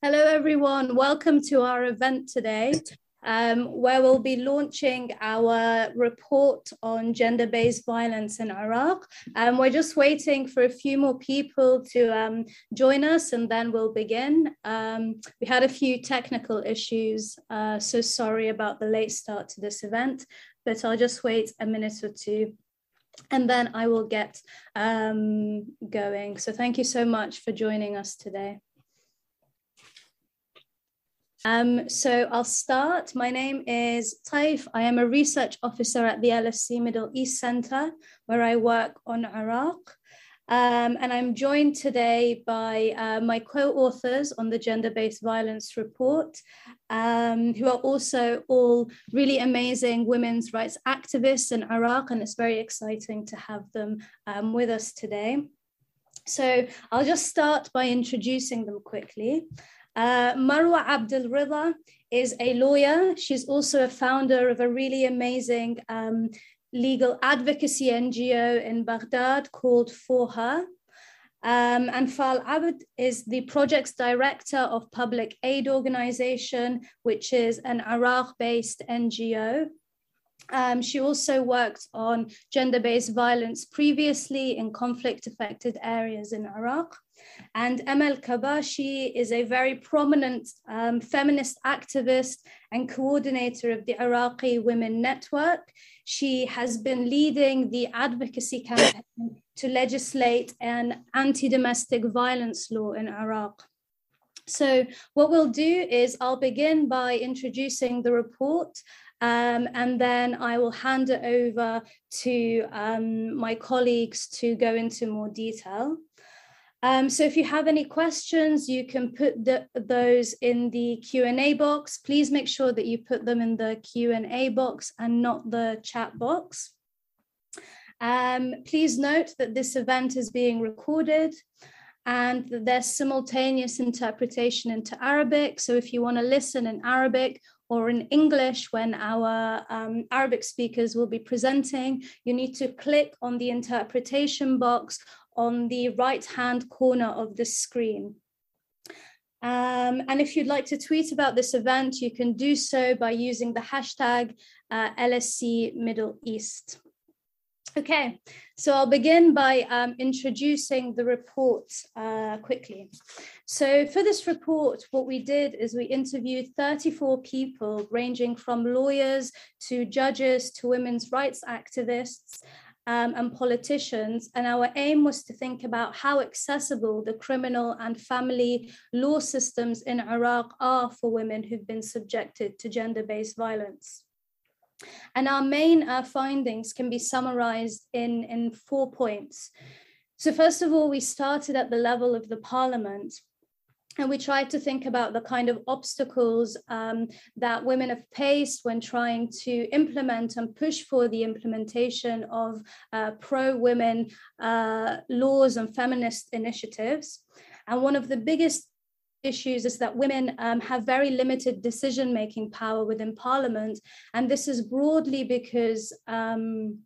Hello, everyone. Welcome to our event today, um, where we'll be launching our report on gender based violence in Iraq. Um, we're just waiting for a few more people to um, join us and then we'll begin. Um, we had a few technical issues, uh, so sorry about the late start to this event, but I'll just wait a minute or two and then I will get um, going. So thank you so much for joining us today. Um, so I'll start. My name is Taif. I am a research officer at the LSE Middle East Center, where I work on Iraq. Um, and I'm joined today by uh, my co-authors on the gender-based violence report, um, who are also all really amazing women's rights activists in Iraq, and it's very exciting to have them um, with us today. So I'll just start by introducing them quickly. Uh, Marwa Abdel Rida is a lawyer. She's also a founder of a really amazing um, legal advocacy NGO in Baghdad called For Her. Um, and Fal Abd is the project's director of Public Aid Organization, which is an Iraq based NGO. Um, she also worked on gender based violence previously in conflict affected areas in Iraq. And Amal Kabashi is a very prominent um, feminist activist and coordinator of the Iraqi Women Network. She has been leading the advocacy campaign to legislate an anti domestic violence law in Iraq. So, what we'll do is I'll begin by introducing the report. Um, and then I will hand it over to um, my colleagues to go into more detail. Um, so if you have any questions, you can put the, those in the Q&A box. Please make sure that you put them in the Q&A box and not the chat box. Um, please note that this event is being recorded and there's simultaneous interpretation into Arabic. So if you want to listen in Arabic or in English when our um, Arabic speakers will be presenting, you need to click on the interpretation box on the right-hand corner of the screen. Um, and if you'd like to tweet about this event, you can do so by using the hashtag uh, LSE Middle East. Okay, so I'll begin by um, introducing the report uh, quickly. So for this report, what we did is we interviewed 34 people ranging from lawyers to judges to women's rights activists um, and politicians. And our aim was to think about how accessible the criminal and family law systems in Iraq are for women who've been subjected to gender based violence. And our main uh, findings can be summarized in, in four points. So, first of all, we started at the level of the parliament and we tried to think about the kind of obstacles um, that women have faced when trying to implement and push for the implementation of uh, pro women uh, laws and feminist initiatives. And one of the biggest issues is that women um, have very limited decision making power within parliament. And this is broadly because. Um,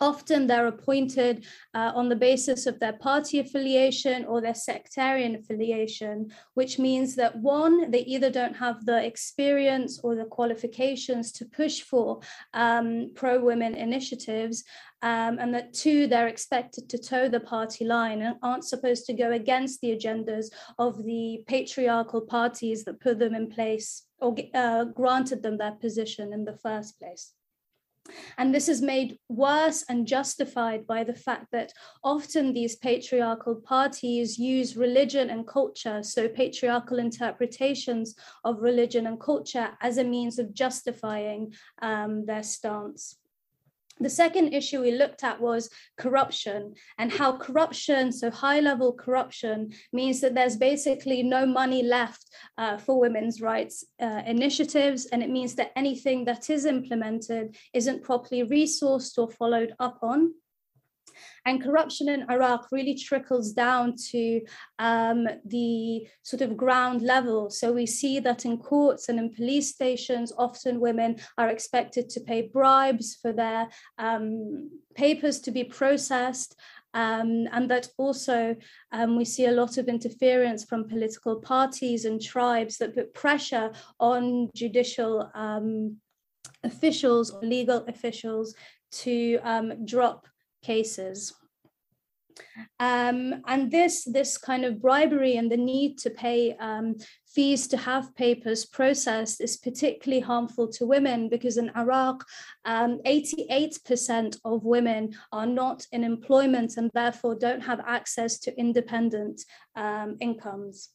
Often they're appointed uh, on the basis of their party affiliation or their sectarian affiliation, which means that one, they either don't have the experience or the qualifications to push for um, pro women initiatives, um, and that two, they're expected to toe the party line and aren't supposed to go against the agendas of the patriarchal parties that put them in place or uh, granted them that position in the first place. And this is made worse and justified by the fact that often these patriarchal parties use religion and culture, so patriarchal interpretations of religion and culture, as a means of justifying um, their stance. The second issue we looked at was corruption and how corruption, so high level corruption, means that there's basically no money left uh, for women's rights uh, initiatives. And it means that anything that is implemented isn't properly resourced or followed up on. And corruption in Iraq really trickles down to um, the sort of ground level. So we see that in courts and in police stations, often women are expected to pay bribes for their um, papers to be processed. um, and that also um, we see a lot of interference from political parties and tribes that put pressure on judicial um, officials or legal officials to um, drop cases. Um, and this this kind of bribery and the need to pay um, fees to have papers processed is particularly harmful to women because in Iraq, 88% um, of women are not in employment and therefore don't have access to independent um, incomes.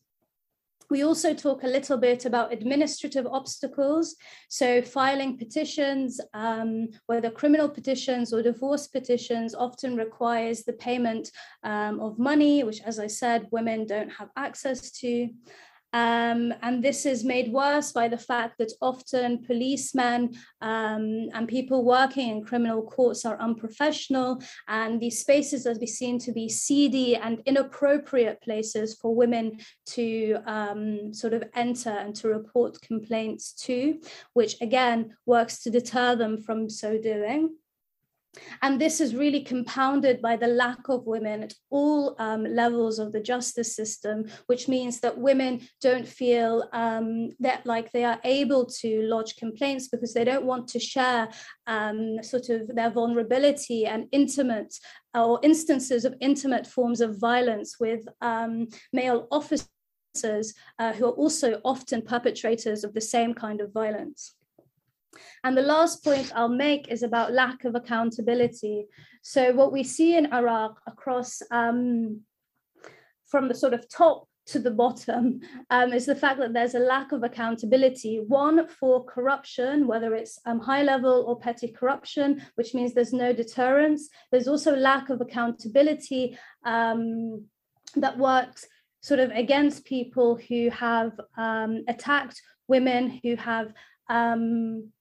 We also talk a little bit about administrative obstacles. So, filing petitions, um, whether criminal petitions or divorce petitions, often requires the payment um, of money, which, as I said, women don't have access to. Um, and this is made worse by the fact that often policemen um, and people working in criminal courts are unprofessional, and these spaces are seen to be seedy and inappropriate places for women to um, sort of enter and to report complaints to, which again works to deter them from so doing. And this is really compounded by the lack of women at all um, levels of the justice system, which means that women don't feel um, that like they are able to lodge complaints because they don't want to share um, sort of their vulnerability and intimate or instances of intimate forms of violence with um, male officers uh, who are also often perpetrators of the same kind of violence. And the last point I'll make is about lack of accountability. So, what we see in Iraq across um, from the sort of top to the bottom um, is the fact that there's a lack of accountability. One for corruption, whether it's um, high level or petty corruption, which means there's no deterrence. There's also lack of accountability um, that works sort of against people who have um, attacked women, who have um,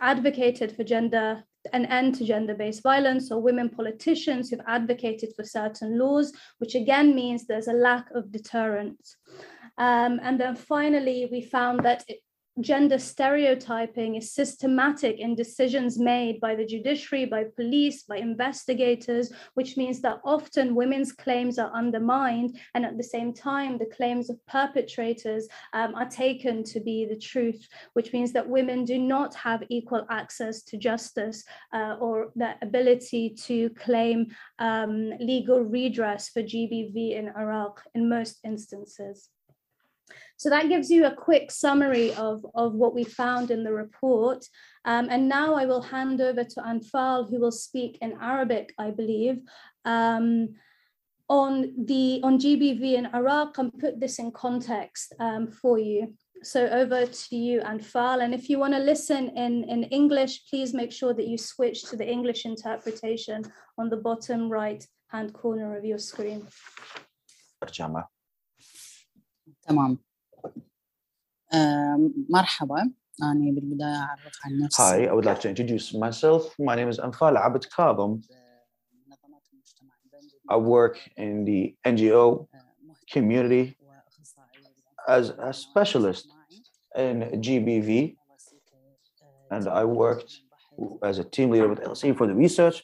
advocated for gender an end to gender-based violence or women politicians who've advocated for certain laws, which again means there's a lack of deterrence. Um, and then finally, we found that it, gender stereotyping is systematic in decisions made by the judiciary, by police, by investigators, which means that often women's claims are undermined, and at the same time, the claims of perpetrators um, are taken to be the truth, which means that women do not have equal access to justice uh, or the ability to claim um, legal redress for GBV in Iraq in most instances. So that gives you a quick summary of, of what we found in the report. Um, and now I will hand over to Anfal, who will speak in Arabic, I believe, um, on the on GBV in Iraq and put this in context um, for you. So over to you, Anfal. And if you want to listen in, in English, please make sure that you switch to the English interpretation on the bottom right hand corner of your screen. تمام مرحبا. أنا بالبداية أعرف عن نفسي. Hi, I would like to introduce myself. My name is Anfal Abed Kadam. I work in the NGO community as a specialist in GBV, and I worked as a team leader with LSE for the research.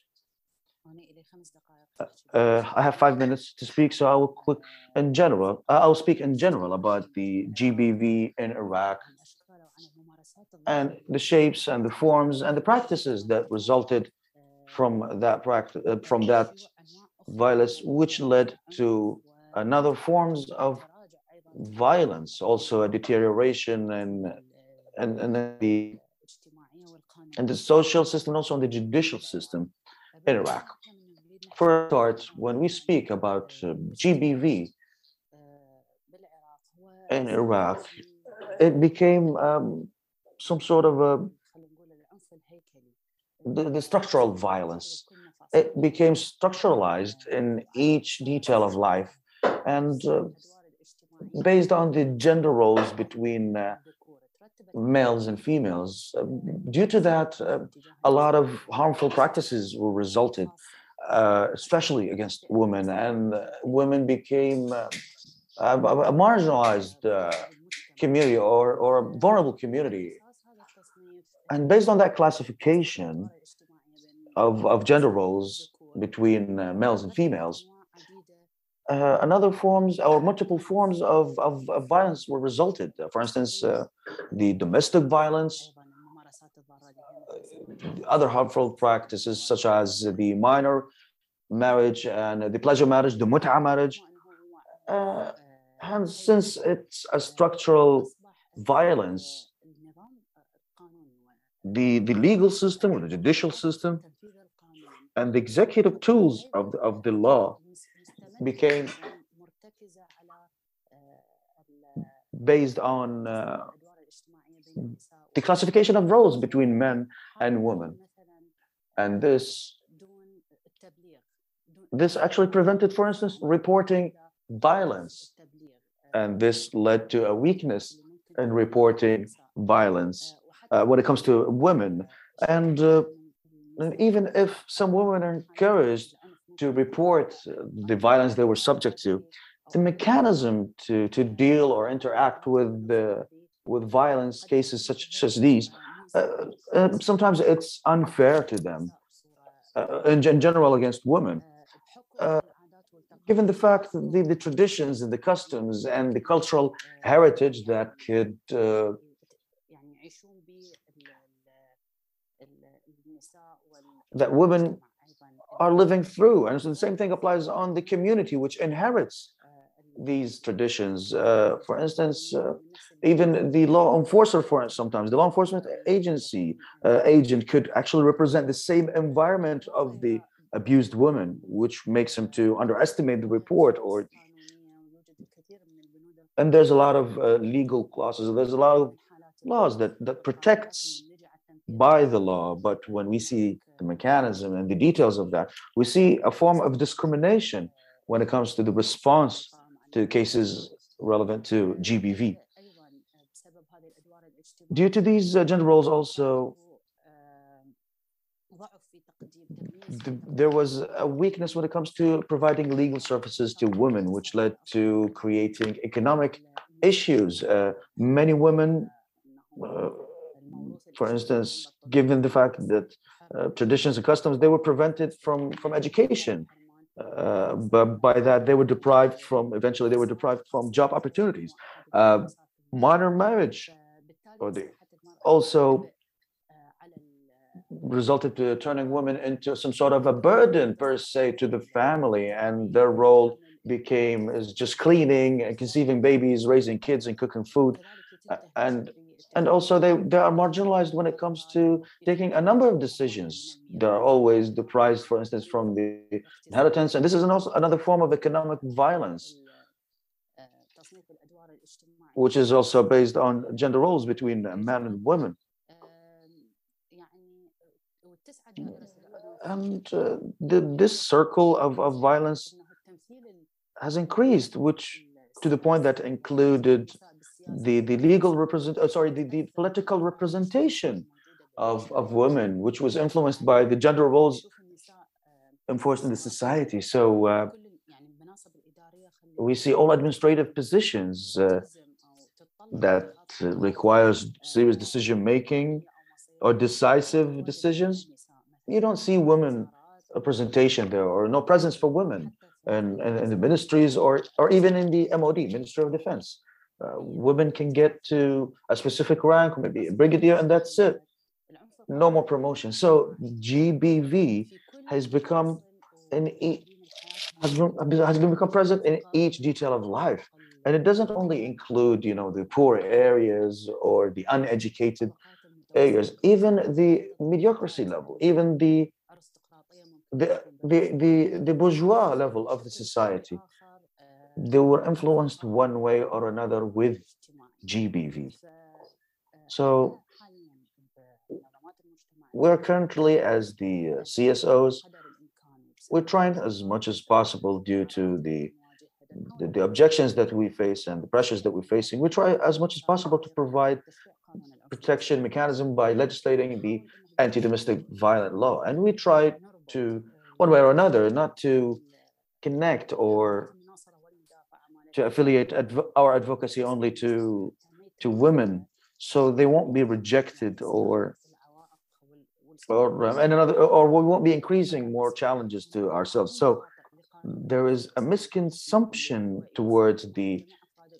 Uh, I have five minutes to speak, so I will quick in general. I will speak in general about the GBV in Iraq and the shapes and the forms and the practices that resulted from that practice, uh, from that violence, which led to another forms of violence, also a deterioration and and and the and the social system, also in the judicial system in Iraq. For a start, when we speak about uh, GBV in Iraq, it became um, some sort of a the, the, structural violence. It became structuralized in each detail of life and uh, based on the gender roles between uh, males and females. Uh, due to that, uh, a lot of harmful practices were resulted, uh, especially against women, and women became uh, a, a marginalized community or, or a vulnerable community and based on that classification of, of gender roles, between uh, males and females. Uh, another forms or multiple forms of, of, of violence were resulted. for instance, uh, the domestic violence, other harmful practices such as the minor marriage and the pleasure marriage, the mut'a marriage. Uh, and since it's a structural violence, the, the legal system or the judicial system and the executive tools of the, of the law became based on uh, the classification of roles between men and women. And this, this actually prevented, for instance, reporting violence. And this led to a weakness in reporting violence uh, when it comes to women. And, uh, and even if some women are encouraged to report the violence they were subject to, the mechanism to, to deal or interact with the with violence cases such as these, uh, uh, sometimes it's unfair to them, uh, in, in, general against women. Uh, given the fact that the, the, traditions and the customs and the cultural heritage that could uh, that women are living through. And so the same thing applies on the community, which inherits these traditions. Uh, for instance, uh, even the law enforcer, for sometimes the law enforcement agency uh, agent could actually represent the same environment of the abused woman, which makes him to underestimate the report or. And there's a lot of uh, legal clauses. There's a lot of laws that that protects by the law, but when we see the mechanism and the details of that, we see a form of discrimination when it comes to the response to cases relevant to GBV. Due to these uh, gender roles, also, the, there was a weakness when it comes to providing legal services to women, which led to creating economic issues. Uh, many women uh, for instance, given the fact that uh, traditions and customs, they were prevented from, from education. Uh, but by that, they were deprived from, eventually they were deprived from job opportunities. Uh, modern marriage, or the, also resulted to turning women into some sort of a burden per se to the family and their role became is just cleaning and conceiving babies raising kids and cooking food uh, and and also they, they are marginalized when it comes to taking a number of decisions. They're always deprived, for instance, from the inheritance, and this is also another form of economic violence, which is also based on gender roles between men and women. And uh, the, this circle of, of violence has increased, which to the point that included the, the legal represent, uh, sorry, the, the political representation of, of women, which was influenced by the gender roles enforced in the society. So uh, we see all administrative positions uh, that requires serious decision making or decisive decisions. You don't see women representation there or no presence for women in, in, in the ministries or, or even in the MOD, Ministry of Defense uh, women can get to a specific rank, maybe a brigadier, and that's it. No more promotion. So GBV has become an has been, has been become present in each detail of life, and it doesn't only include you know the poor areas or the uneducated areas, even the mediocrity level, even the the the the, the bourgeois level of the society they were influenced one way or another with GBV. So we're currently, as the uh, CSOs, we're trying as much as possible due to the, the, the objections that we face and the pressures that we're facing. We try as much as possible to provide protection mechanism by legislating the anti-domestic violent law, and we try to, one way or another, not to connect or to affiliate adv- our advocacy only to to women so they won't be rejected or or um, and another, or we won't be increasing more challenges to ourselves. So there is a misconception towards the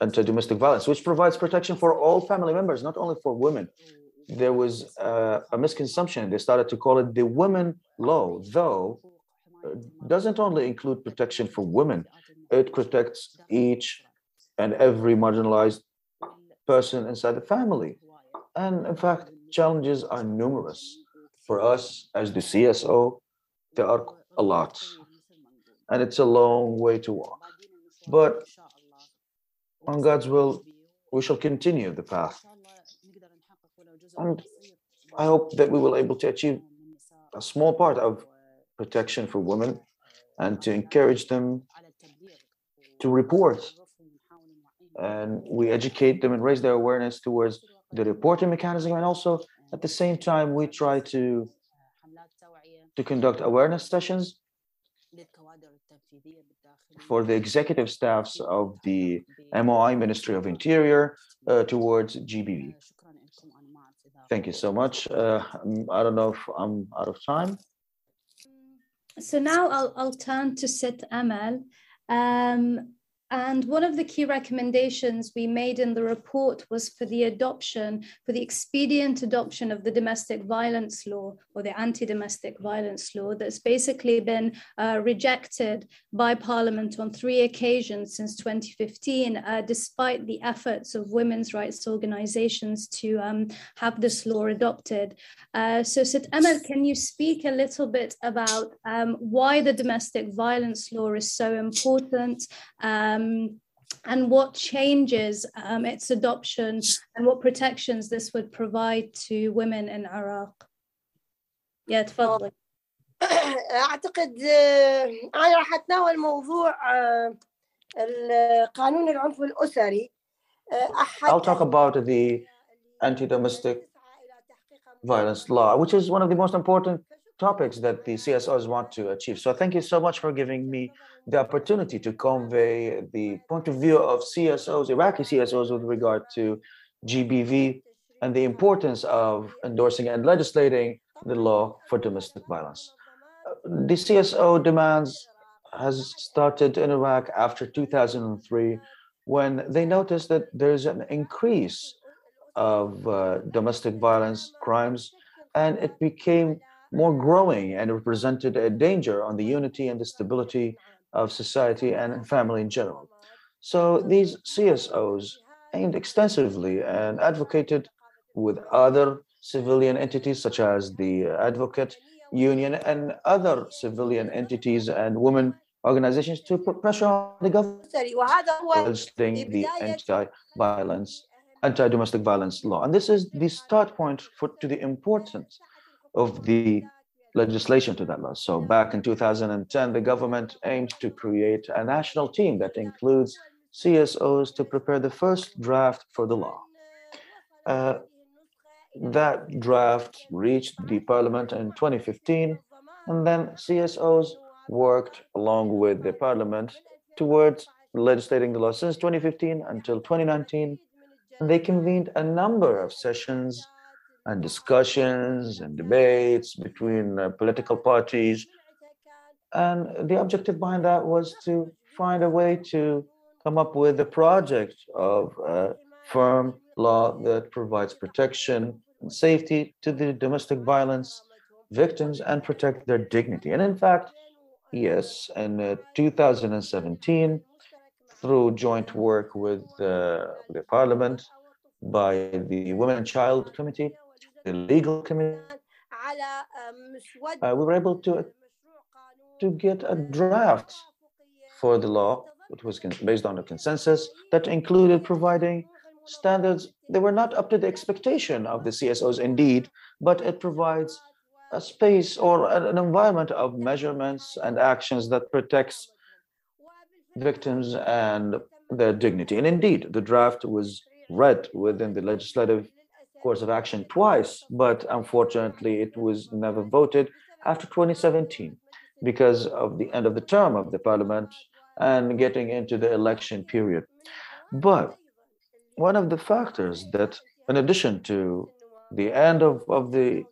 anti-domestic violence, which provides protection for all family members, not only for women. There was uh, a misconception. They started to call it the women law, though uh, doesn't only include protection for women. It protects each and every marginalized person inside the family. And in fact, challenges are numerous. For us as the CSO, there are a lot. And it's a long way to walk. But on God's will, we shall continue the path. And I hope that we will able to achieve a small part of protection for women and to encourage them to report. And we educate them and raise their awareness towards the reporting mechanism. And also at the same time, we try to, to conduct awareness sessions for the executive staffs of the MOI Ministry of Interior uh, towards GBV. Thank you so much. Uh, I don't know if I'm out of time. So now I'll, I'll turn to Sit Amal. Um, and one of the key recommendations we made in the report was for the adoption, for the expedient adoption of the domestic violence law or the anti domestic violence law that's basically been uh, rejected by Parliament on three occasions since 2015, uh, despite the efforts of women's rights organizations to um, have this law adopted. Uh, so, Sit Amal, can you speak a little bit about um, why the domestic violence law is so important? um, and what changes um, its adoption and what protections this would provide to women in Iraq. Yeah, تفضلي. اعتقد انا راح اتناول موضوع القانون العنف الاسري I'll talk about the anti-domestic violence law, which is one of the most important topics that the CSOs want to achieve. So thank you so much for giving me the opportunity to convey the point of view of CSOs, Iraqi CSOs with regard to GBV and the importance of endorsing and legislating the law for domestic violence. The CSO demands has started in Iraq after 2003 when they noticed that there's an increase of uh, domestic violence crimes and it became more growing and represented a danger on the unity and the stability of society and family in general. So these CSOs aimed extensively and advocated with other civilian entities such as the Advocate Union and other civilian entities and women organizations to put pressure on the government legislating the anti-violence, anti-domestic violence law. And this is the start point for to the importance of the legislation to that law. So back in 2010, the government aimed to create a national team that includes CSOs to prepare the first draft for the law. Uh, that draft reached the parliament in 2015, and then CSOs worked along with the parliament towards legislating the law since 2015 until 2019. And they convened a number of sessions and discussions and debates between uh, political parties. And the objective behind that was to find a way to come up with a project of a firm law that provides protection and safety to the domestic violence victims and protect their dignity. And in fact, yes, in uh, 2017, through joint work with uh, the parliament by the Women and Child Committee, the legal committee, uh, we were able to to get a draft for the law, which was based on a consensus that included providing standards they were not up to the expectation of the CSOs indeed, but it provides a space or an environment of measurements and actions that protects victims and their dignity. And indeed, the draft was read within the legislative course of action twice, but unfortunately, it was never voted after 2017 because of the end of the term of the parliament and getting into the election period. But one of the factors that, in addition to the end of, of the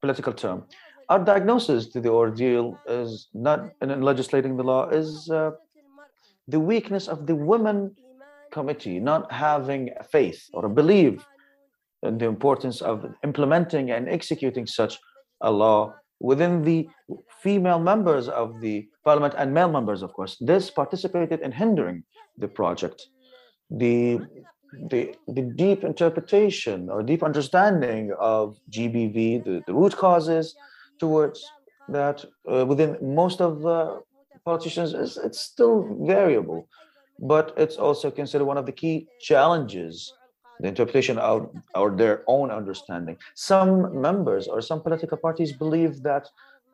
political term. Our diagnosis to the ordeal is not in legislating the law is uh, the weakness of the women committee not having faith or a belief the importance of implementing and executing such a law within the female members of the parliament and male members, of course. This participated in hindering the project. The, the, the deep interpretation or deep understanding of GBV, the, the root causes towards that uh, within most of the politicians, is, it's still variable, but it's also considered one of the key challenges the interpretation of or their own understanding. Some members or some political parties believe that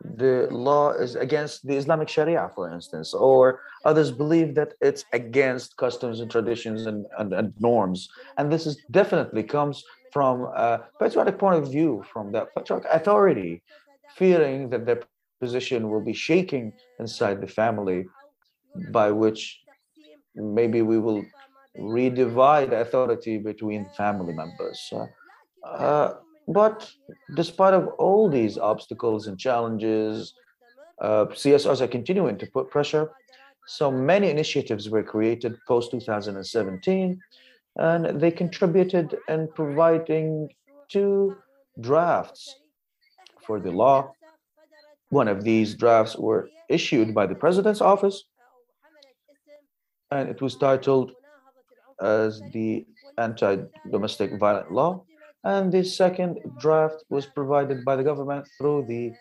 the law is against the Islamic Sharia, for instance, or others believe that it's against customs and traditions and, and, and norms. And this is definitely comes from a patriotic point of view, from that patriotic authority, fearing that their position will be shaking inside the family, by which maybe we will redivide authority between family members. Uh, but despite of all these obstacles and challenges, uh, CSOs are continuing to put pressure. So many initiatives were created post 2017, and they contributed in providing two drafts for the law. One of these drafts were issued by the president's office, and it was titled as the anti-domestic violent law and the second draft was provided by the government through the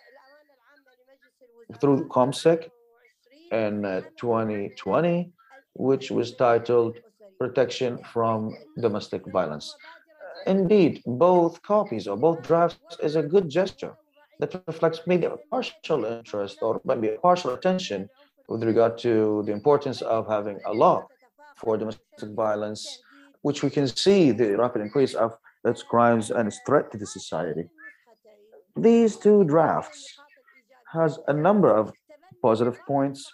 through COMSEC in uh, 2020 which was titled protection from domestic violence. Indeed both copies or both drafts is a good gesture that reflects maybe a partial interest or maybe a partial attention with regard to the importance of having a law for domestic violence, which we can see the rapid increase of its crimes and its threat to the society. These two drafts has a number of positive points.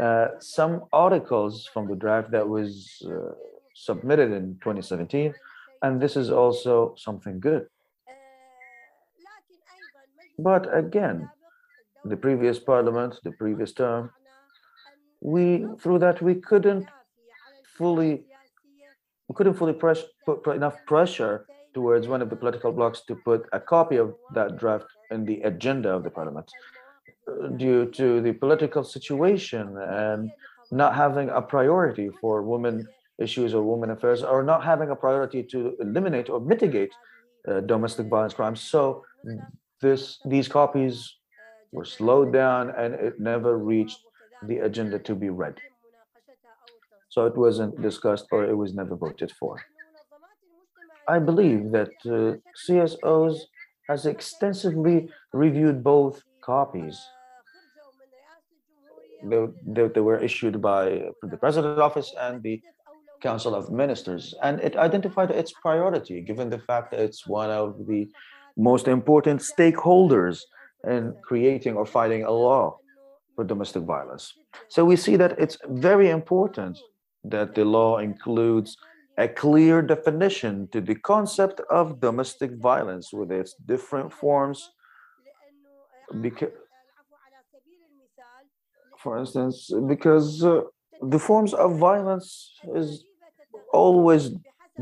Uh, some articles from the draft that was uh, submitted in 2017, and this is also something good. But again, the previous parliament, the previous term, we through that we couldn't fully we couldn't fully press, put enough pressure towards one of the political blocs to put a copy of that draft in the agenda of the parliament uh, due to the political situation and not having a priority for women issues or women affairs or not having a priority to eliminate or mitigate uh, domestic violence crimes. So this these copies were slowed down and it never reached the agenda to be read so it wasn't discussed or it was never voted for. I believe that uh, CSOs has extensively reviewed both copies. They, they, they were issued by the President's Office and the Council of Ministers, and it identified its priority given the fact that it's one of the most important stakeholders in creating or fighting a law for domestic violence. So we see that it's very important that the law includes a clear definition to the concept of domestic violence with its different forms. Because, for instance, because uh, the forms of violence is always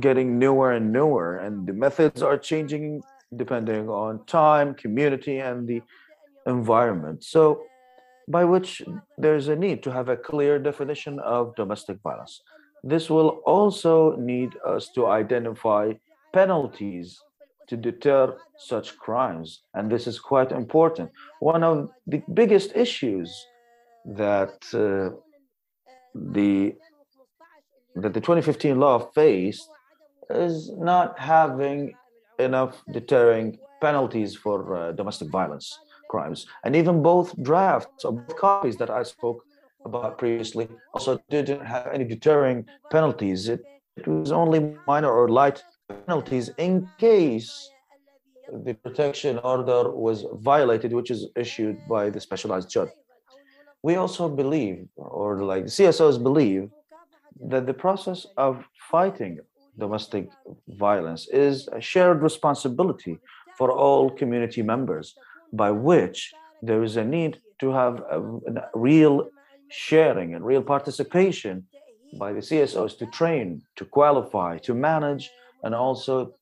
getting newer and newer, and the methods are changing depending on time, community, and the environment. So by which there's a need to have a clear definition of domestic violence. This will also need us to identify penalties to deter such crimes, and this is quite important. One of the biggest issues that uh, the that the 2015 law faced is not having enough deterring penalties for uh, domestic violence crimes. And even both drafts or both copies that I spoke about previously also didn't have any deterring penalties. It, it was only minor or light penalties in case the protection order was violated, which is issued by the specialized judge. We also believe, or like CSOs believe, that the process of fighting domestic violence is a shared responsibility for all community members, by which there is a need to have a, a real sharing and real participation by the CSOs to train, to qualify, to manage, and also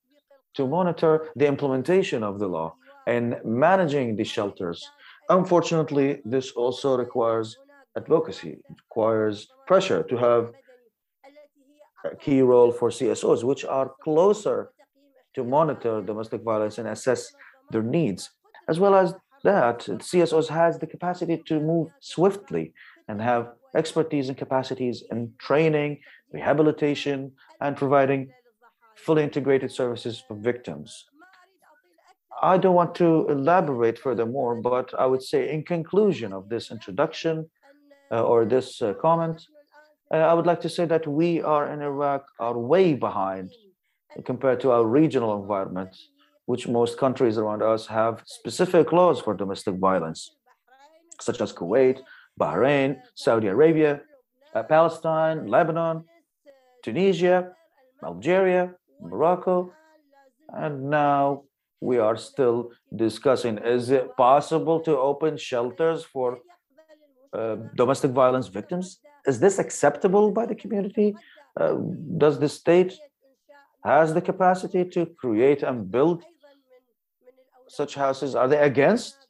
to monitor the implementation of the law and managing the shelters. Unfortunately, this also requires advocacy, requires pressure to have a key role for CSOs, which are closer to monitor domestic violence and assess their needs. As well as that, CSOs has the capacity to move swiftly and have expertise and capacities in training, rehabilitation, and providing fully integrated services for victims. I don't want to elaborate furthermore, but I would say in conclusion of this introduction uh, or this uh, comment, uh, I would like to say that we are in Iraq are way behind compared to our regional environment, which most countries around us have specific laws for domestic violence, such as Kuwait, Bahrain, Saudi Arabia, uh, Palestine, Lebanon, Tunisia, Algeria, Morocco, and now we are still discussing is it possible to open shelters for uh, domestic violence victims? Is this acceptable by the community? Uh, does the state has the capacity to create and build such houses? Are they against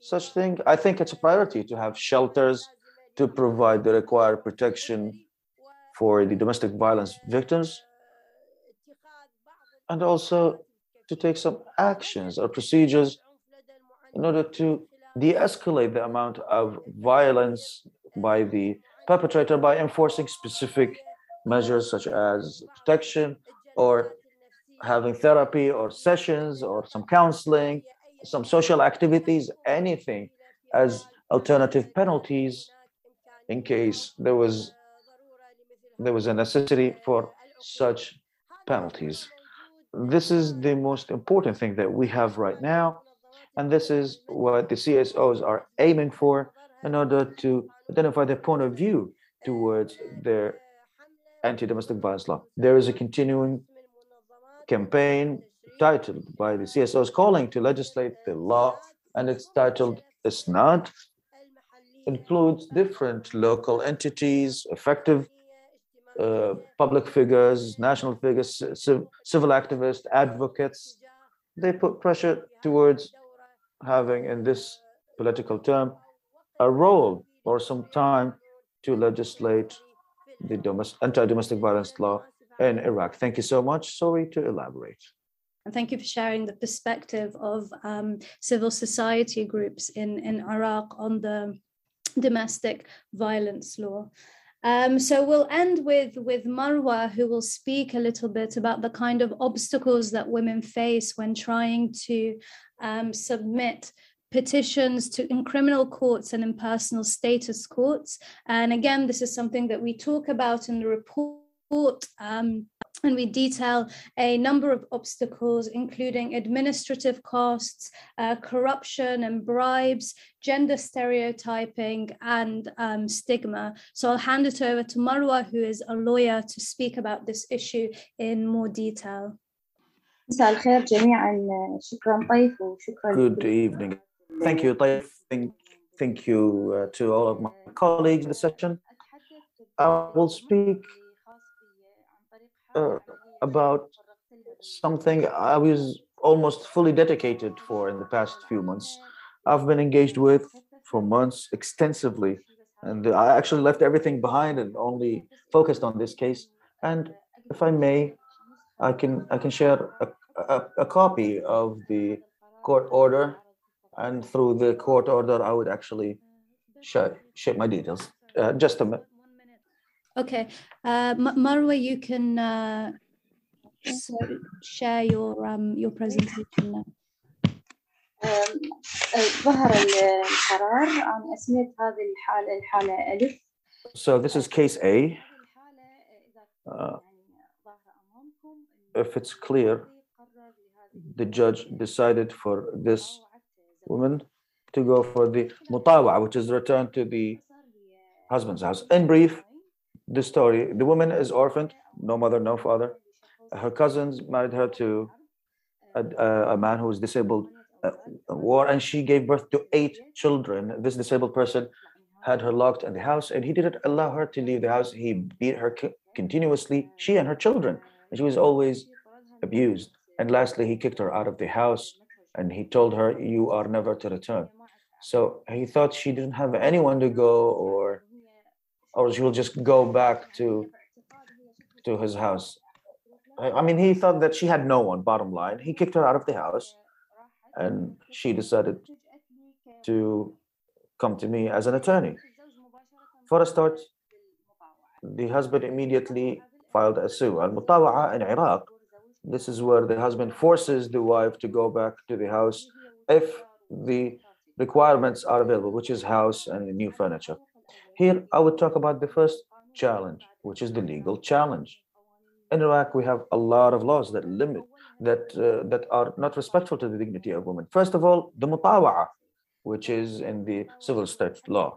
such thing? I think it's a priority to have shelters to provide the required protection for the domestic violence victims and also to take some actions or procedures in order to de-escalate the amount of violence by the perpetrator by enforcing specific measures such as protection or having therapy or sessions or some counseling, some social activities, anything as alternative penalties in case there was there was a necessity for such penalties. This is the most important thing that we have right now, and this is what the CSOs are aiming for in order to identify their point of view towards their anti-domestic violence law. There is a continuing campaign titled by the CSOs calling to legislate the law, and it's titled "Isnad." Includes different local entities, effective uh, public figures, national figures, civil activists, advocates. They put pressure towards having, in this political term, a role or some time to legislate the domestic, anti-domestic violence law in Iraq. Thank you so much. Sorry to elaborate. And thank you for sharing the perspective of um, civil society groups in, in Iraq on the domestic violence law. Um, so we'll end with, with Marwa, who will speak a little bit about the kind of obstacles that women face when trying to um, submit petitions to in criminal courts and in personal status courts. And again, this is something that we talk about in the report. Um, and we detail a number of obstacles, including administrative costs, uh, corruption and bribes, gender stereotyping, and um, stigma. So I'll hand it over to Marwa, who is a lawyer, to speak about this issue in more detail. Good evening. Thank you, Taif. Thank, thank you uh, to all of my colleagues in the session. I will speak uh, about something I was almost fully dedicated for in the past few months. I've been engaged with for months extensively, and I actually left everything behind and only focused on this case. And if I may, I can I can share a, a, a copy of the court order, and through the court order, I would actually share share my details. Uh, just a minute. Okay, uh, Marwa, you can uh, so share your um, your presentation now. ظهر القرار أنا أسميت هذه الحالة الحالة ألف. So this is case A. Uh, if it's clear, the judge decided for this woman to go for the mutawa, which is return to the husband's house. In brief, the story the woman is orphaned, no mother, no father. Her cousins married her to a, a, man who was disabled uh, war and she gave birth to eight children. This disabled person had her locked in the house and he didn't allow her to leave the house. He beat her continuously, she and her children. And she was always abused. And lastly, he kicked her out of the house and he told her, You are never to return. So he thought she didn't have anyone to go or or she will just go back to to his house. I mean, he thought that she had no one, bottom line. He kicked her out of the house and she decided to come to me as an attorney. For a start, the husband immediately filed a suit. Al Mutawa'a in Iraq, this is where the husband forces the wife to go back to the house if the requirements are available, which is house and new furniture. Here, I would talk about the first challenge, which is the legal challenge. In Iraq, we have a lot of laws that limit, that uh, that are not respectful to the dignity of women. First of all, the mutawa'a, which is in the civil state law.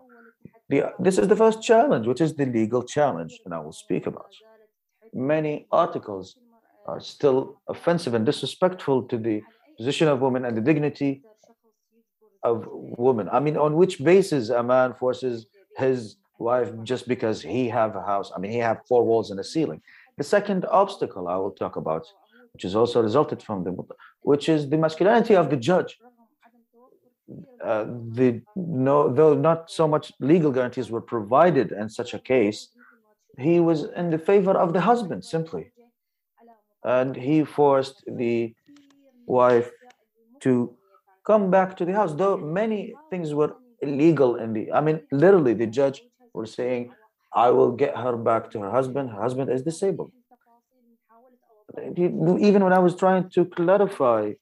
The, this is the first challenge, which is the legal challenge, and I will speak about. Many articles are still offensive and disrespectful to the position of women and the dignity of women. I mean, on which basis a man forces his wife just because he have a house? I mean, he have four walls and a ceiling. The second obstacle I will talk about, which is also resulted from the, which is the masculinity of the judge. Uh, the no, though not so much legal guarantees were provided in such a case, he was in the favor of the husband simply, and he forced the wife to come back to the house. Though many things were illegal in the, I mean, literally, the judge were saying, "I will get her back to her husband. Her husband is disabled." Even when I was trying to clarify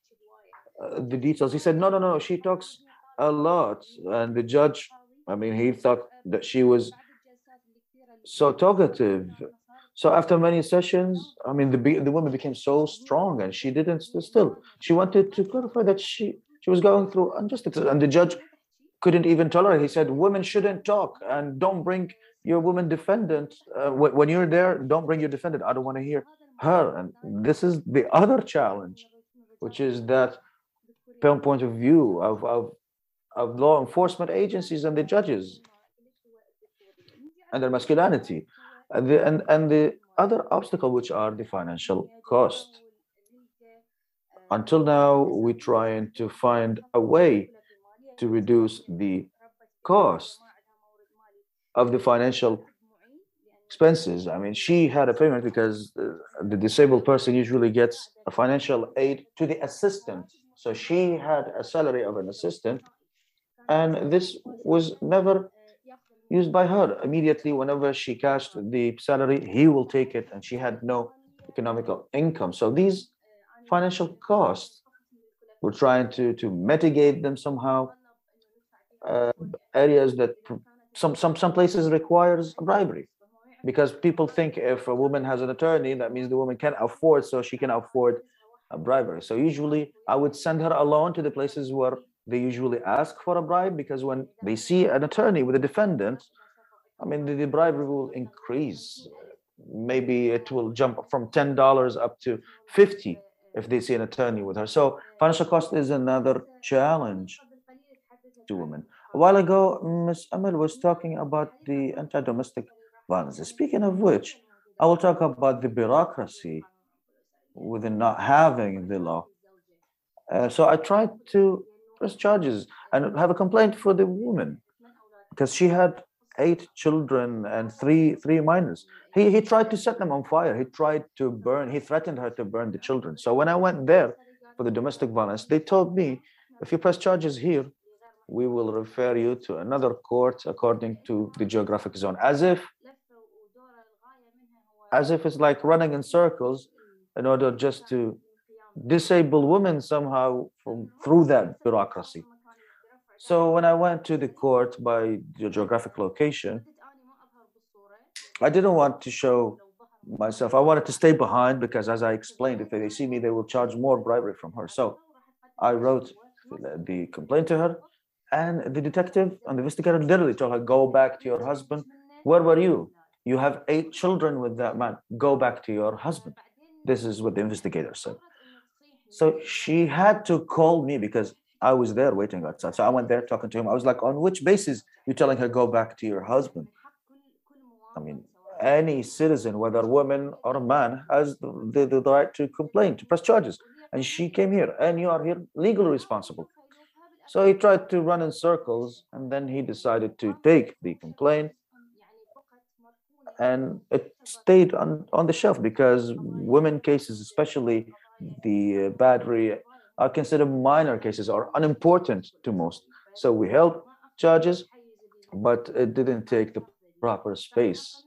uh, the details. He said, no, no, no, she talks a lot. And the judge, I mean, he thought that she was so talkative. So after many sessions, I mean, the the woman became so strong, and she didn't still. She wanted to clarify that she she was going through injustice, and the judge couldn't even tolerate. He said, "Women shouldn't talk, and don't bring your woman defendant uh, when you're there. Don't bring your defendant. I don't want to hear her." And this is the other challenge, which is that point of view of, of, of law enforcement agencies and the judges and their masculinity. And the, and, and the other obstacle, which are the financial cost. Until now, we're trying to find a way to reduce the cost of the financial expenses. I mean, she had a payment because uh, the disabled person usually gets a financial aid to the assistant so she had a salary of an assistant, and this was never used by her. Immediately, whenever she cashed the salary, he will take it, and she had no economical income. So these financial costs, we're trying to to mitigate them somehow. Uh, areas that some some some places requires bribery because people think if a woman has an attorney that means the woman can afford so she can afford a bribery. So usually I would send her alone to the places where they usually ask for a bribe because when they see an attorney with a defendant, I mean, the, the bribery will increase. Maybe it will jump from $10 up to 50 if they see an attorney with her. So financial cost is another challenge to women. A while ago, Ms. Amal was talking about the anti-domestic violence. Speaking of which, I will talk about the bureaucracy within not having the law. Uh, so I tried to press charges and have a complaint for the woman because she had eight children and three three minors. He he tried to set them on fire. He tried to burn. He threatened her to burn the children. So when I went there for the domestic violence, they told me if you press charges here, we will refer you to another court according to the geographic zone, as if as if it's like running in circles in order just to disable women somehow from through that bureaucracy. So when I went to the court by the geographic location, I didn't want to show myself. I wanted to stay behind because, as I explained, if they see me, they will charge more bribery from her. So I wrote the complaint to her, and the detective and the investigator literally told her, "Go back to your husband. Where were you? You have eight children with that man. Go back to your husband." This is what the investigator said. So she had to call me because I was there waiting outside. So I went there talking to him. I was like, on which basis you telling her go back to your husband? I mean, any citizen, whether woman or man, has the, the, the right to complain, to press charges. And she came here, and you are here legally responsible. So he tried to run in circles, and then he decided to take the complaint, and it stayed on, on the shelf because women cases, especially the uh, battery, are considered minor cases or unimportant to most. So we held charges, but it didn't take the proper space.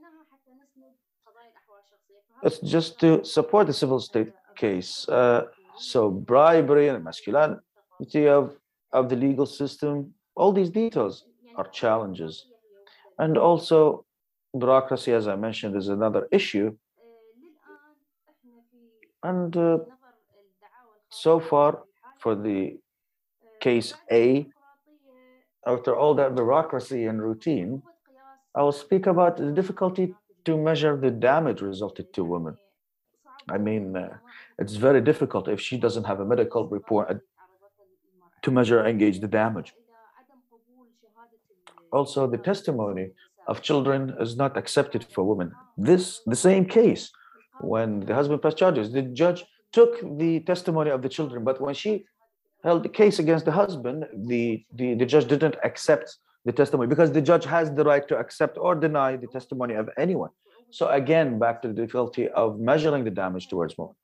It's just to support the civil state case. Uh, so bribery and masculinity of, of the legal system, all these details are challenges. And also bureaucracy, as I mentioned, is another issue. And uh, so far, for the case A, after all that bureaucracy and routine, I will speak about the difficulty to measure the damage resulted to women. I mean, uh, it's very difficult if she doesn't have a medical report to measure and gauge the damage. Also, the testimony of children is not accepted for women. This, the same case, when the husband pressed charges, the judge took the testimony of the children, but when she held the case against the husband, the, the, the judge didn't accept the testimony because the judge has the right to accept or deny the testimony of anyone. So again, back to the difficulty of measuring the damage towards women.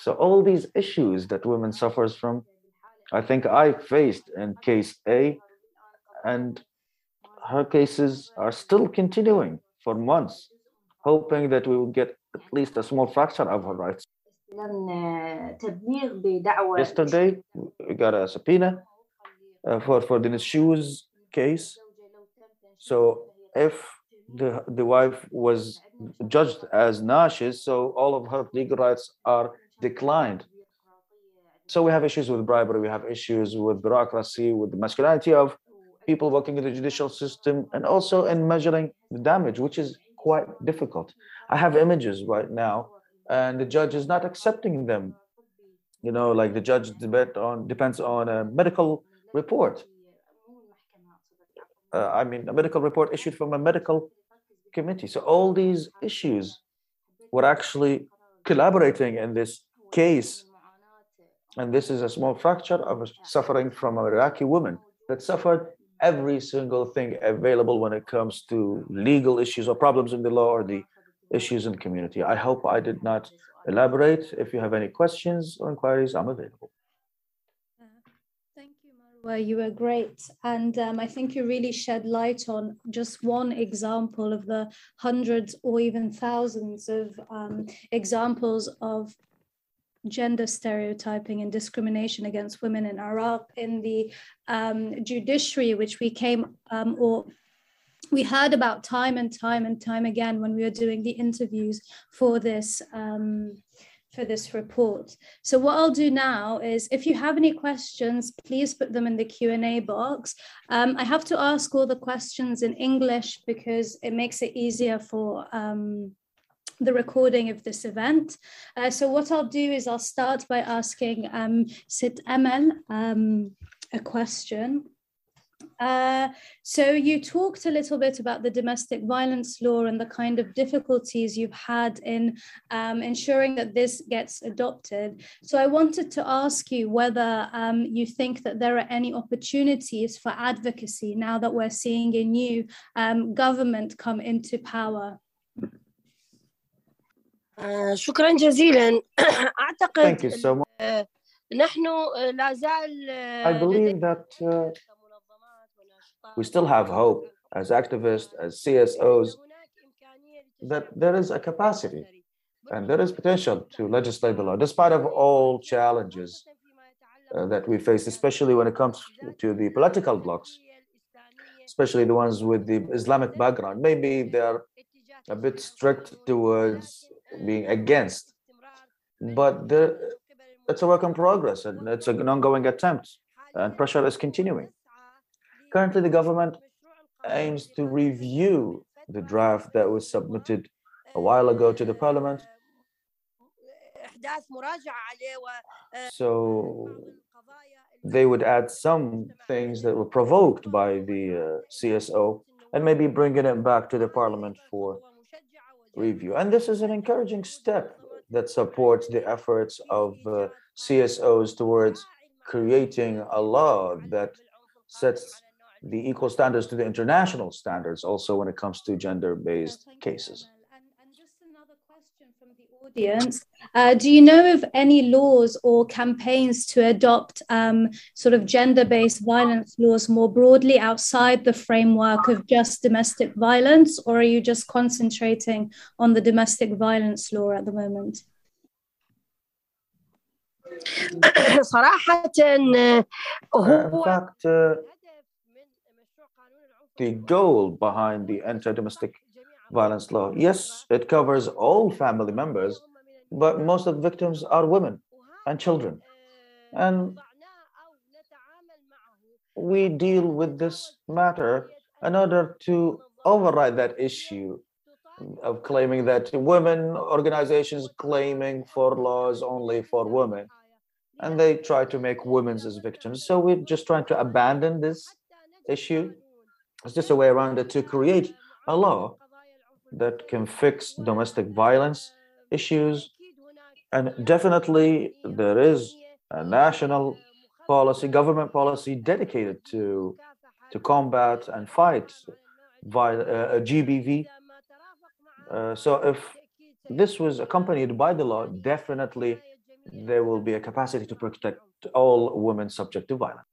So all these issues that women suffers from, I think I faced in case A, and her cases are still continuing for months, hoping that we will get at least a small fraction of her rights. Yesterday, we got a subpoena uh, for, for the shoes case. So if the, the wife was judged as nashis, so all of her legal rights are declined. So we have issues with bribery, we have issues with bureaucracy, with the masculinity of people working in the judicial system, and also in measuring the damage, which is quite difficult. I have images right now, and the judge is not accepting them. You know, like the judge debate on depends on a medical report. Uh, I mean, a medical report issued from a medical committee. So all these issues were actually collaborating in this case. And this is a small fracture of suffering from an Iraqi woman that suffered every single thing available when it comes to legal issues or problems in the law or the issues in the community. I hope I did not elaborate. If you have any questions or inquiries, I'm available. Thank you, Marwa. You were great. And um, I think you really shed light on just one example of the hundreds or even thousands of um, examples of gender stereotyping and discrimination against women in Iraq in the um, judiciary, which we came um, or we heard about time and time and time again when we were doing the interviews for this um, for this report. So what I'll do now is if you have any questions, please put them in the Q&A box. Um, I have to ask all the questions in English because it makes it easier for um, the recording of this event. Uh, so what I'll do is I'll start by asking um, Sit Amal um, a question. Uh, so you talked a little bit about the domestic violence law and the kind of difficulties you've had in um, ensuring that this gets adopted. So I wanted to ask you whether um, you think that there are any opportunities for advocacy now that we're seeing a new um, government come into power. شكرا جزيلا اعتقد Thank you so much. نحن لا زال I believe that uh, we still have hope as activists, as CSOs, that there is a capacity and there is potential to legislate the law, despite of all challenges uh, that we face, especially when it comes to the political blocks, especially the ones with the Islamic background. Maybe they're a bit strict towards being against. But the, it's a work in progress and it's an ongoing attempt, and pressure is continuing. Currently, the government aims to review the draft that was submitted a while ago to the parliament. So they would add some things that were provoked by the uh, CSO and maybe bringing it back to the parliament for review. And this is an encouraging step that supports the efforts of uh, CSOs towards creating a law that sets the equal standards to the international standards also when it comes to gender-based cases. And, and just another question from the audience. Uh, do you know of any laws or campaigns to adopt um, sort of gender-based violence laws more broadly outside the framework of just domestic violence, or are you just concentrating on the domestic violence law at the moment? صراحة Uh, in هو fact, uh, the goal behind the anti-domestic violence law, yes, it covers all family members, but most of the victims are women and children. And we deal with this matter in order to override that issue of claiming that women organizations claiming for laws only for women and they try to make women as victims. So we're just trying to abandon this issue. It's just a way around it to create a law that can fix domestic violence issues and definitely there is a national policy government policy dedicated to to combat and fight vi- uh, GBV. Uh, so if this was accompanied by the law, definitely there will be a capacity to protect all women subject to violence.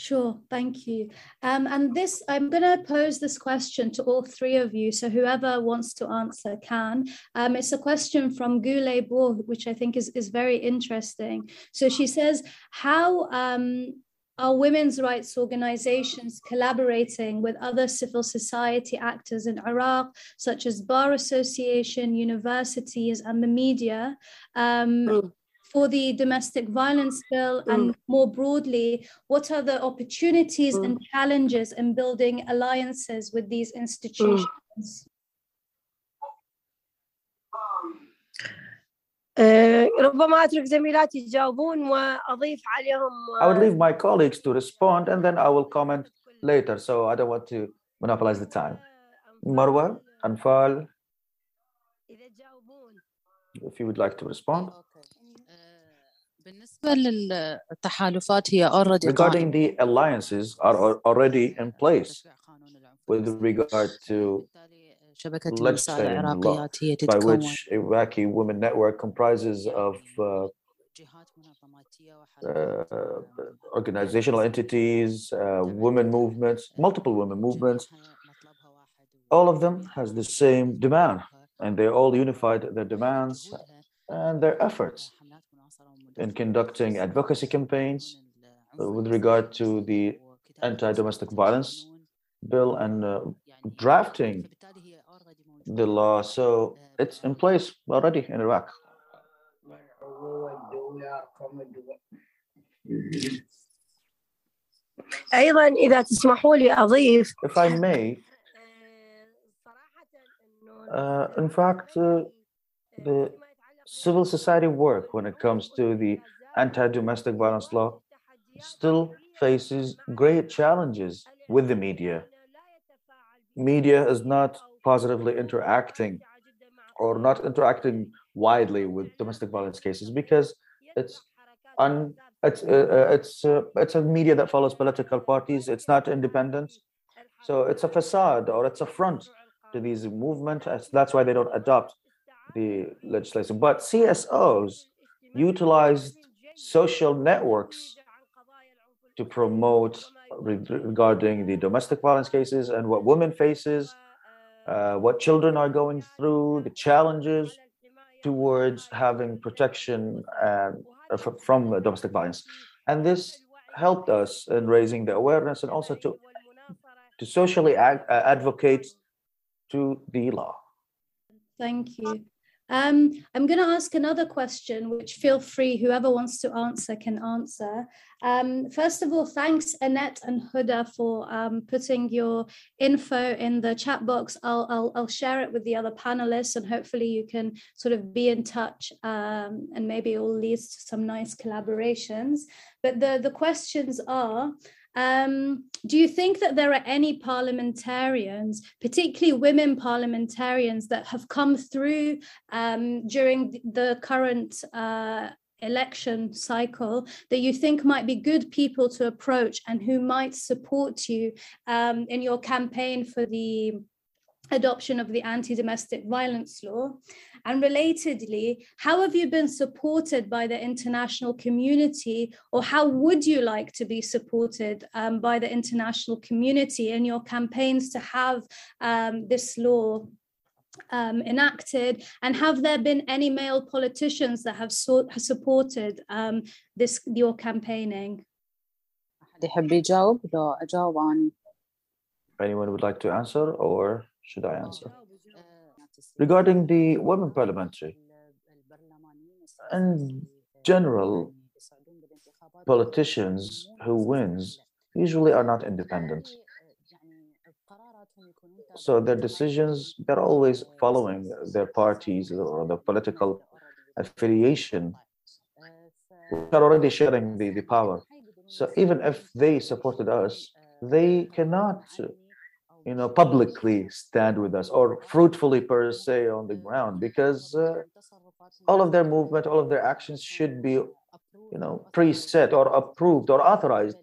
Sure, thank you. Um, and this, I'm going to pose this question to all three of you. So whoever wants to answer can. Um, it's a question from Gule Bo, which I think is, is very interesting. So she says, how um, are women's rights organizations collaborating with other civil society actors in Iraq, such as Bar Association, universities, and the media? Um, Mm for the domestic violence bill and more broadly, what are the opportunities and challenges in building alliances with these institutions? آه، ربما أترك زميلاتي يجاوبون وأضيف عليهم I would leave my colleagues to respond and then I will comment later. So I don't want to monopolize the time. Marwa, Anfal, إذا تجاوبون if you would like to respond. آه، بالنسبة للتحالفات هي already Regarding قائمة. the alliances are al- already in place تشريع قانون العنف with regard to بالتالي شبكة النساء legislating law العراقيات هي by تتكون which Iraqi Women Network comprises of uh, جهات منظماتية وحركات uh, organizational entities, uh, women movements, multiple women movements. مطلبها واحد All of them has the same demand, and they all unified their demands and their efforts حملات مناصرة in conducting advocacy campaigns uh, with regard to the anti-domestic violence bill and uh, drafting the law. So it's in place already in Iraq. أيضا إذا تسمحوا لي أضيف If I may, آه، صراحة إنه uh, in fact, uh, the civil society work when it comes to the anti-domestic violence law still faces great challenges with the media. Media is not positively interacting or not interacting widely with domestic violence cases because it's un, it's uh, uh, it's uh, it's a media that follows political parties. It's not independent, so it's a facade or it's a front to these movements. That's- That's why they don't adopt the legislation. But CSOs utilized social networks to promote re- regarding the domestic violence cases and what women faces, uh, what children are going through, the challenges towards having protection uh, from domestic violence. And this helped us in raising the awareness and also to to socially advocate to the law. Thank you. Um, I'm going to ask another question, which feel free, whoever wants to answer can answer. Um, first of all, thanks Annette and Huda for um, putting your info in the chat box. I'll, I'll, I'll, share it with the other panelists and hopefully you can sort of be in touch um, and maybe it will lead to some nice collaborations. But the, the questions are, um, do you think that there are any parliamentarians, particularly women parliamentarians, that have come through um, during the current uh, election cycle that you think might be good people to approach and who might support you um, in your campaign for the adoption of the anti-domestic violence law and relatedly how have you been supported by the international community or how would you like to be supported um, by the international community in your campaigns to have um, this law um, enacted? And have there been any male politicians that have, so, have supported um, this your campaigning? Anyone would like to answer or should I answer? Regarding the women parliamentary, in general, politicians who wins usually are not independent. So their decisions, they're always following their parties or the political affiliation, are already sharing the, the power. So even if they supported us, they cannot you know, publicly stand with us or fruitfully per se on the ground because uh, all of their movement, all of their actions should be, you know, preset or approved or authorized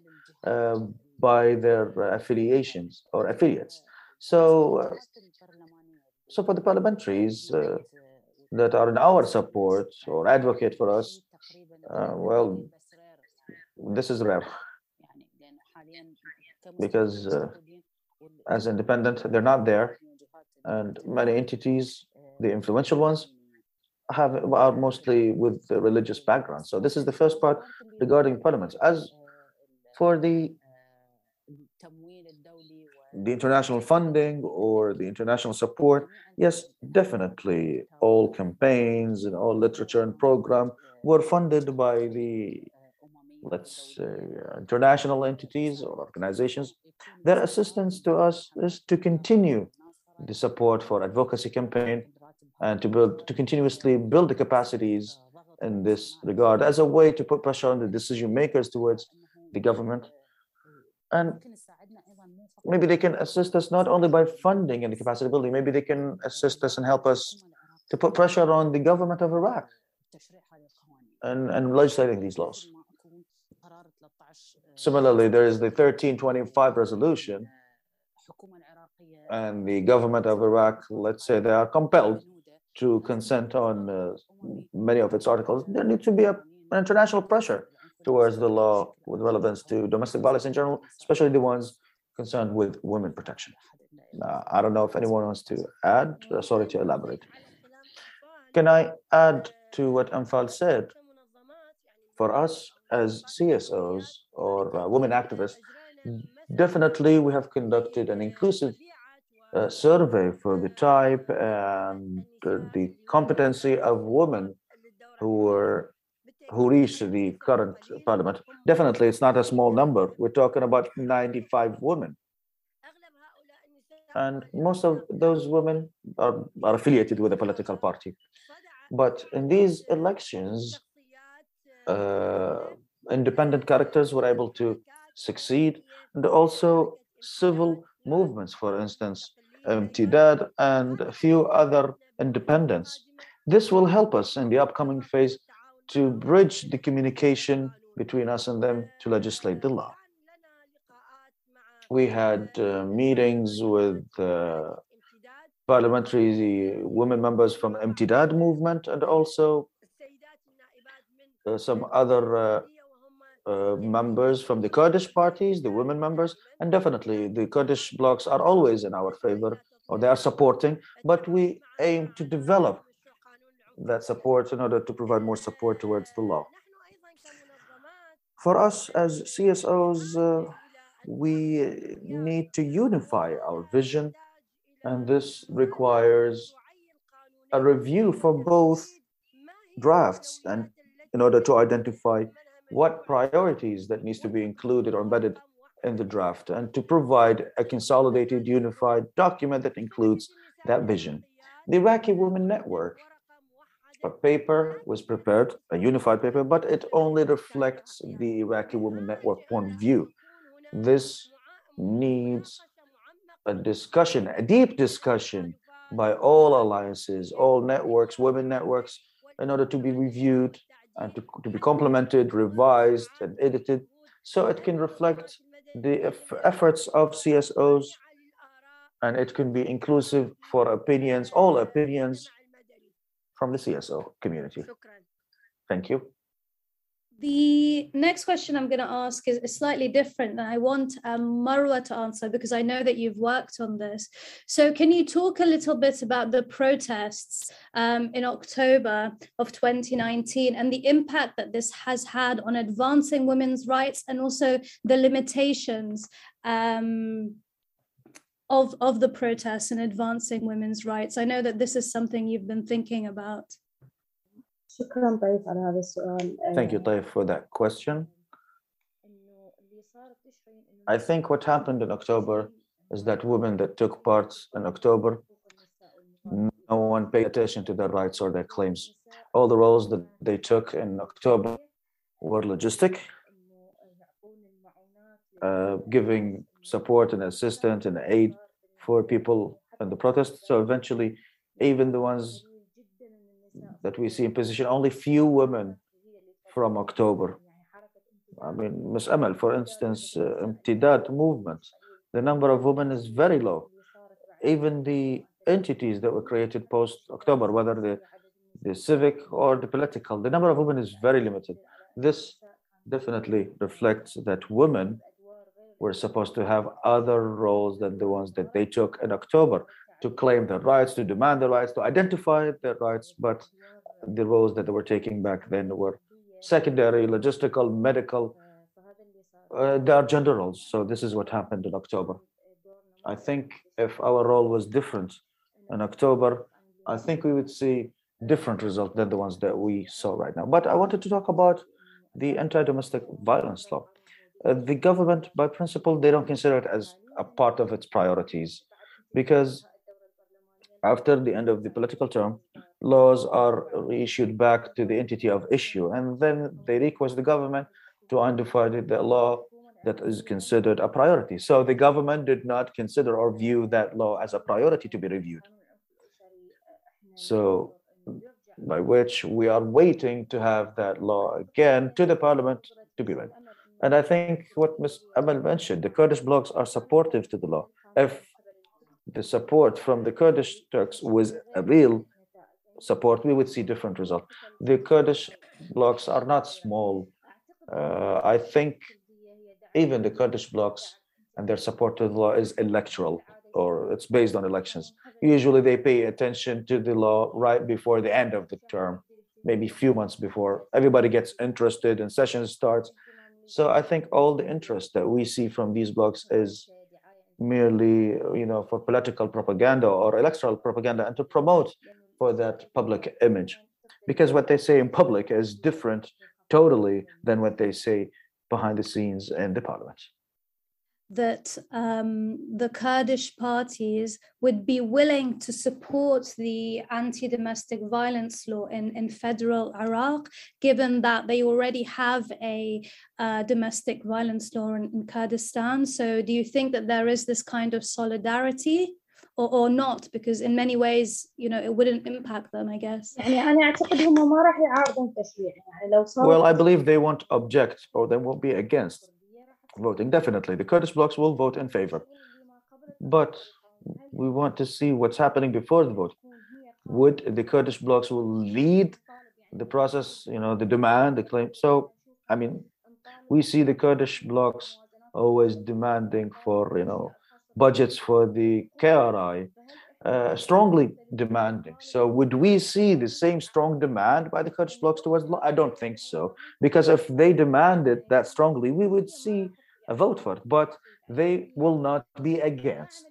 uh, by their affiliations or affiliates. So, uh, so for the parliamentaries uh, that are in our support or advocate for us, uh, well, this is rare because uh, as independent, they're not there. And many entities, the influential ones, have are mostly with the religious background. So this is the first part regarding parliaments. As for the the international funding or the international support, yes, definitely all campaigns and all literature and program were funded by the, let's say, international entities or organizations their assistance to us is to continue the support for advocacy campaign and to build to continuously build the capacities in this regard as a way to put pressure on the decision makers towards the government. And maybe they can assist us not only by funding and the capacity building maybe they can assist us and help us to put pressure on the government of iraq and, and legislating these laws Similarly, there is the 1325 resolution, and the government of Iraq, let's say they are compelled to consent on uh, many of its articles. There needs to be a, an international pressure towards the law with relevance to domestic violence in general, especially the ones concerned with women protection. Uh, I don't know if anyone wants to add. Uh, sorry to elaborate. Can I add to what Anfal said? For us, as CSOs or uh, women activists, definitely we have conducted an inclusive uh, survey for the type and uh, the competency of women who were who reached the current parliament. Definitely, it's not a small number. We're talking about 95 women. And most of those women are, are affiliated with a political party. But in these elections, uh, independent characters were able to succeed, and also civil movements, for instance, Imtidad and a few other independents. This will help us in the upcoming phase to bridge the communication between us and them to legislate the law. We had uh, meetings with uh, parliamentary women members from Imtidad movement and also some other uh, uh, members from the Kurdish parties, the women members, and definitely the Kurdish blocs are always in our favor or they are supporting, but we aim to develop that support in order to provide more support towards the law. For us as CSOs, uh, we need to unify our vision, and this requires a review for both drafts and in order to identify what priorities that needs to be included or embedded in the draft and to provide a consolidated unified document that includes that vision. The Iraqi Women Network, a paper was prepared, a unified paper, but it only reflects the Iraqi Women Network point of view. This needs a discussion, a deep discussion by all alliances, all networks, women networks, in order to be reviewed and to, to be complemented, revised, and edited, so it can reflect the efforts of CSOs and it can be inclusive for opinions, all opinions from the CSO community. Thank you. The next question I'm going to ask is, slightly different, and I want um, Marwa to answer because I know that you've worked on this. So, can you talk a little bit about the protests um, in October of 2019 and the impact that this has had on advancing women's rights and also the limitations um, of, of the protests and advancing women's rights? I know that this is something you've been thinking about. شكرا طيب على هذا السؤال Thank you, Taif, for that question. I think what happened in October is that women that took part in October, no one paid attention to their rights or their claims. All the roles that they took in October were logistic, uh, giving support and assistance and aid for people in the protest. So eventually, even the ones that we see in position, only few women from October. I mean, Ms. Amal, for instance, uh, movement, the number of women is very low. Even the entities that were created post October, whether the, the civic or the political, the number of women is very limited. This definitely reflects that women were supposed to have other roles than the ones that they took in October to claim their rights, to demand their rights, to identify their rights, but the roles that they were taking back then were secondary, logistical, medical. Uh, they are gender roles. So this is what happened in October. I think if our role was different in October, I think we would see different results than the ones that we saw right now. But I wanted to talk about the anti-domestic violence law. Uh, the government, by principle, they don't consider it as a part of its priorities because after the end of the political term, laws are reissued back to the entity of issue, and then they request the government to identify the the law that is considered a priority. So the government did not consider or view that law as a priority to be reviewed. So, by which we are waiting to have that law again to the parliament to be read. And I think what Ms. Amal mentioned, the Kurdish blocs are supportive to the law. If the support from the Kurdish Turks was a real support, we would see different results. The Kurdish blocs are not small. Uh, I think even the Kurdish blocs and their support to the law is electoral or it's based on elections. Usually they pay attention to the law right before the end of the term, maybe a few months before. Everybody gets interested and session starts. So I think all the interest that we see from these blocs is merely, you know, for political propaganda or electoral propaganda and to promote for that public image. Because what they say in public is different totally than what they say behind the scenes in the parliament that um, the Kurdish parties would be willing to support the anti domestic violence law in, in federal Iraq, given that they already have a uh, domestic violence law in, in, Kurdistan. So, do you think that there is this kind of solidarity? Or, or not because in many ways you know it wouldn't impact them I guess well I believe they won't object or they won't be against voting. Definitely, the Kurdish blocs will vote in favor. But we want to see what's happening before the vote. Would the Kurdish blocs will lead the process, you know, the demand, the claim. So, I mean, we see the Kurdish blocs always demanding for, you know, budgets for the KRI, uh, strongly demanding. So, would we see the same strong demand by the Kurdish blocs towards? I don't think so, because if they demanded that strongly, we would see vote for it, but they will not be against.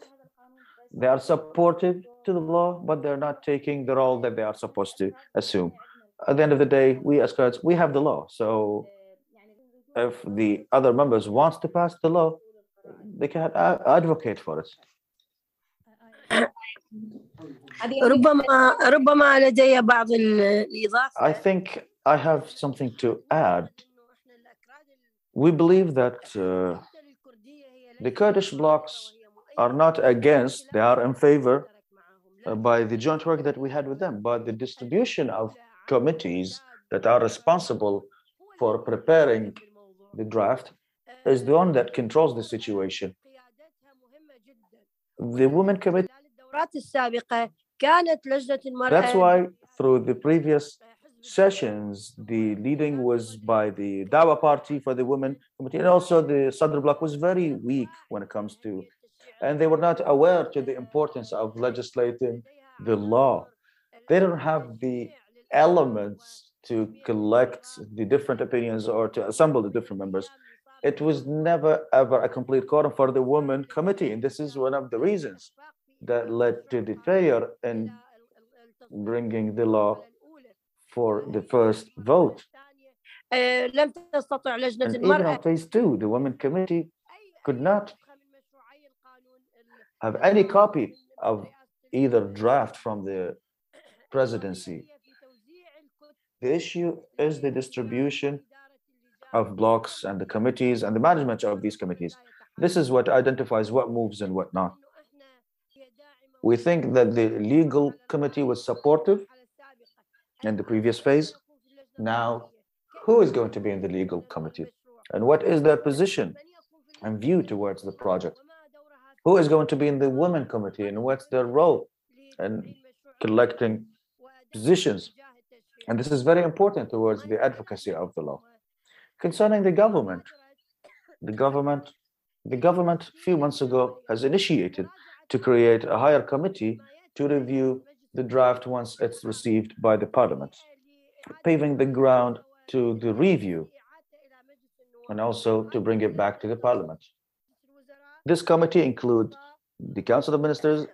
They are supportive to the law, but they're not taking the role that they are supposed to assume. At the end of the day, we as Kurds, we have the law. So if the other members wants to pass the law, they can a- advocate for it. ربما ربما لدي بعض ال- الإضافة I think I have something to add. we believe that uh, the Kurdish blocs are not against, they are in favor uh, by the joint work that we had with them. But the distribution of committees that are responsible for preparing the draft is the one that controls the situation. The Women Committee. That's why through the previous sessions, the leading was by the Dawa Party for the Women Committee, and also the Sadr Bloc was very weak when it comes to, and they were not aware to the importance of legislating the law. They don't have the elements to collect the different opinions or to assemble the different members. It was never ever a complete quorum for the Women Committee, and this is one of the reasons that led to the failure in bringing the law for the first vote. And even on phase two, the Women Committee could not have any copy of either draft from the presidency. The issue is the distribution of blocks and the committees and the management of these committees. This is what identifies what moves and what not. We think that the legal committee was supportive in the previous phase. Now, who is going to be in the legal committee? And what is their position and view towards the project? Who is going to be in the women committee and what's their role in collecting positions? And this is very important towards the advocacy of the law. Concerning the government, the government, the government a few months ago has initiated to create a higher committee to review the draft once it's received by the parliament, paving the ground to the review and also to bring it back to the parliament. This committee includes the Council of Ministers,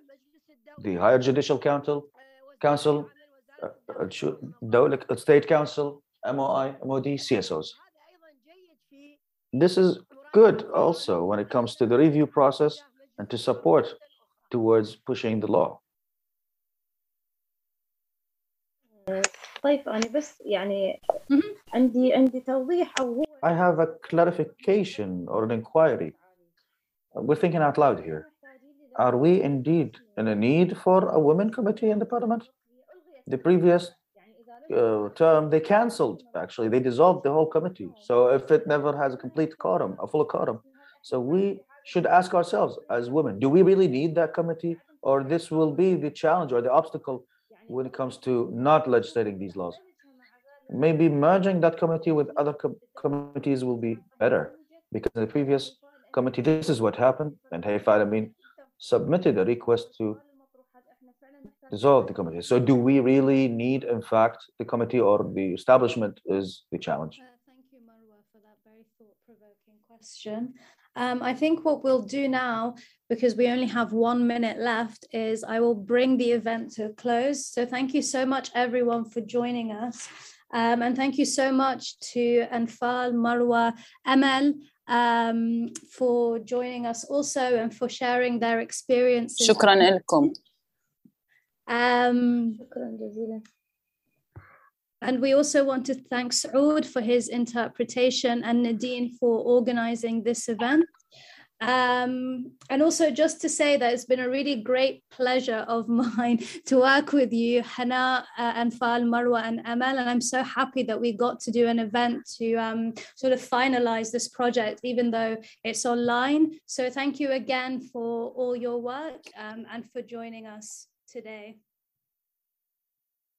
the Higher Judicial Council, Council, uh, uh, uh, State Council, MOI, MOD, CSOs. This is good also when it comes to the review process and to support towards pushing the law. طيب أنا بس يعني مهم. عندي عندي توضيح أو هو I have a clarification or an inquiry. We're thinking out loud here. Are we indeed in a need for a women committee in the parliament? The previous uh, term, they canceled, actually, they dissolved the whole committee. So if it never has a complete quorum, a full quorum, so we should ask ourselves as women, do we really need that committee? Or this will be the challenge or the obstacle when it comes to not legislating these laws? Maybe merging that committee with other com- committees will be better because in the previous committee, this is what happened. And Hayfa Alamin submitted a request to dissolve the committee. So do we really need, in fact, the committee or the establishment is the challenge? Uh, Thank you, Marwa, for that very thought-provoking question. Um, I think what we'll do now, because we only have one minute left, is I will bring the event to a close. So thank you so much, everyone, for joining us. Um, and thank you so much to Anfal, Marwa, Amal, um, for joining us also and for sharing their experiences. Shukran Um, And we also want to thank Saud for his interpretation and Nadine for organizing this event. Um, and also just to say that it's been a really great pleasure of mine to work with you, Hana, uh, Anfal, Marwa, and Amal. And I'm so happy that we got to do an event to um, sort of finalize this project, even though it's online. So thank you again for all your work um, and for joining us today.